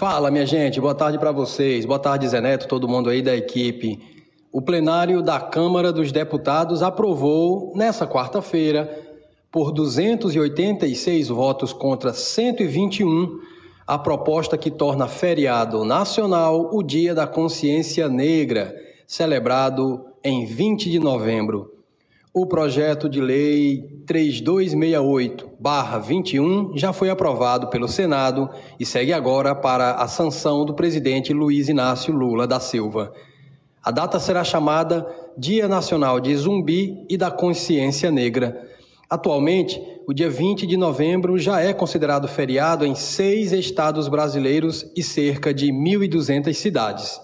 Fala, minha gente, boa tarde para vocês. Boa tarde, Zé Neto, todo mundo aí da equipe. O plenário da Câmara dos Deputados aprovou, nessa quarta-feira, por 286 votos contra 121, a proposta que torna feriado nacional o Dia da Consciência Negra, celebrado em 20 de novembro. O projeto de lei 3268-21 já foi aprovado pelo Senado e segue agora para a sanção do presidente Luiz Inácio Lula da Silva. A data será chamada Dia Nacional de Zumbi e da Consciência Negra. Atualmente, o dia 20 de novembro já é considerado feriado em seis estados brasileiros e cerca de 1.200 cidades.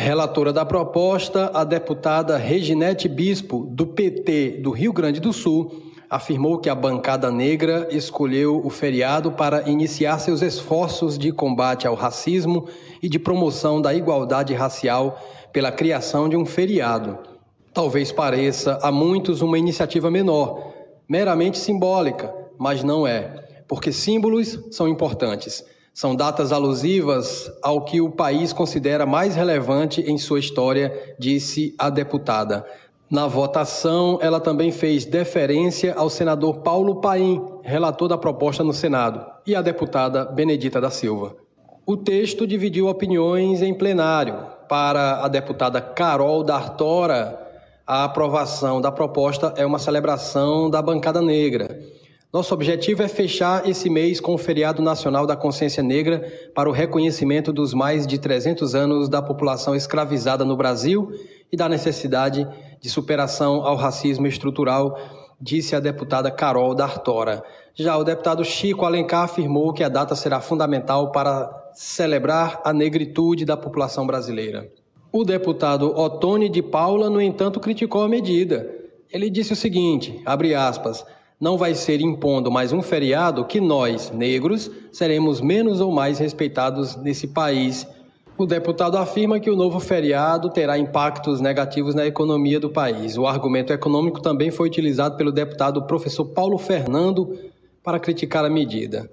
Relatora da proposta, a deputada Reginete Bispo, do PT do Rio Grande do Sul, afirmou que a bancada negra escolheu o feriado para iniciar seus esforços de combate ao racismo e de promoção da igualdade racial pela criação de um feriado. Talvez pareça a muitos uma iniciativa menor, meramente simbólica, mas não é, porque símbolos são importantes. São datas alusivas ao que o país considera mais relevante em sua história, disse a deputada. Na votação, ela também fez deferência ao senador Paulo Paim, relator da proposta no Senado, e à deputada Benedita da Silva. O texto dividiu opiniões em plenário. Para a deputada Carol D'Artora, a aprovação da proposta é uma celebração da bancada negra. Nosso objetivo é fechar esse mês com o Feriado Nacional da Consciência Negra para o reconhecimento dos mais de 300 anos da população escravizada no Brasil e da necessidade de superação ao racismo estrutural, disse a deputada Carol D'Artora. Já o deputado Chico Alencar afirmou que a data será fundamental para celebrar a negritude da população brasileira. O deputado Otone de Paula, no entanto, criticou a medida. Ele disse o seguinte, abre aspas, não vai ser impondo mais um feriado que nós, negros, seremos menos ou mais respeitados nesse país. O deputado afirma que o novo feriado terá impactos negativos na economia do país. O argumento econômico também foi utilizado pelo deputado professor Paulo Fernando para criticar a medida.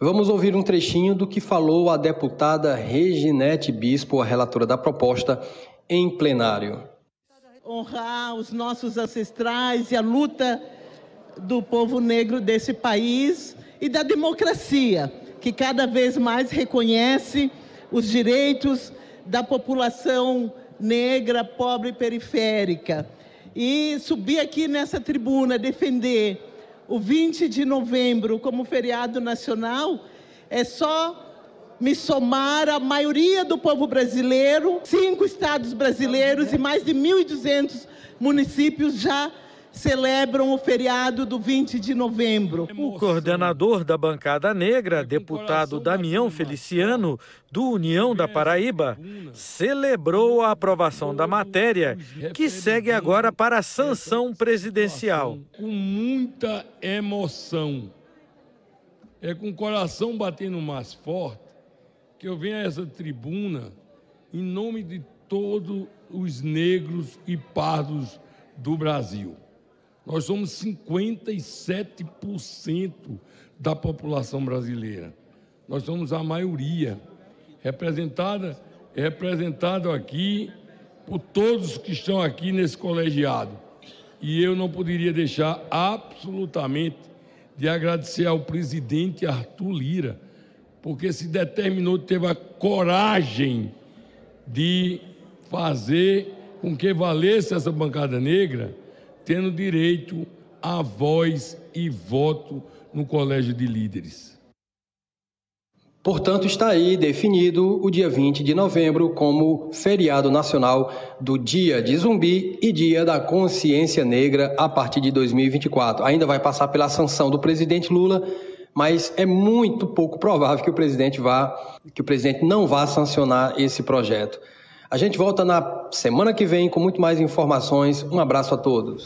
Vamos ouvir um trechinho do que falou a deputada Reginete Bispo, a relatora da proposta, em plenário. Honrar os nossos ancestrais e a luta do povo negro desse país e da democracia, que cada vez mais reconhece os direitos da população negra, pobre e periférica. E subir aqui nessa tribuna defender o 20 de novembro como feriado nacional é só me somar à maioria do povo brasileiro, cinco estados brasileiros e mais de 1.200 municípios já celebram o feriado do 20 de novembro. O coordenador da bancada negra, deputado Damião Feliciano, do União da Paraíba, celebrou a aprovação da matéria, que segue agora para a sanção presidencial. Com muita emoção, é com o coração batendo mais forte que eu venho a essa tribuna em nome de todos os negros e pardos do Brasil. Nós somos 57% da população brasileira. Nós somos a maioria, representada, representado aqui por todos que estão aqui nesse colegiado. E eu não poderia deixar absolutamente de agradecer ao presidente Arthur Lira, porque se determinou, teve a coragem de fazer com que valesse essa bancada negra tendo direito a voz e voto no Colégio de Líderes. Portanto, está aí definido o dia 20 de novembro como feriado nacional do Dia de Zumbi e Dia da Consciência Negra a partir de 2024. Ainda vai passar pela sanção do presidente Lula, mas é muito pouco provável que o presidente vá, que o presidente não vá sancionar esse projeto. A gente volta na semana que vem com muito mais informações. Um abraço a todos.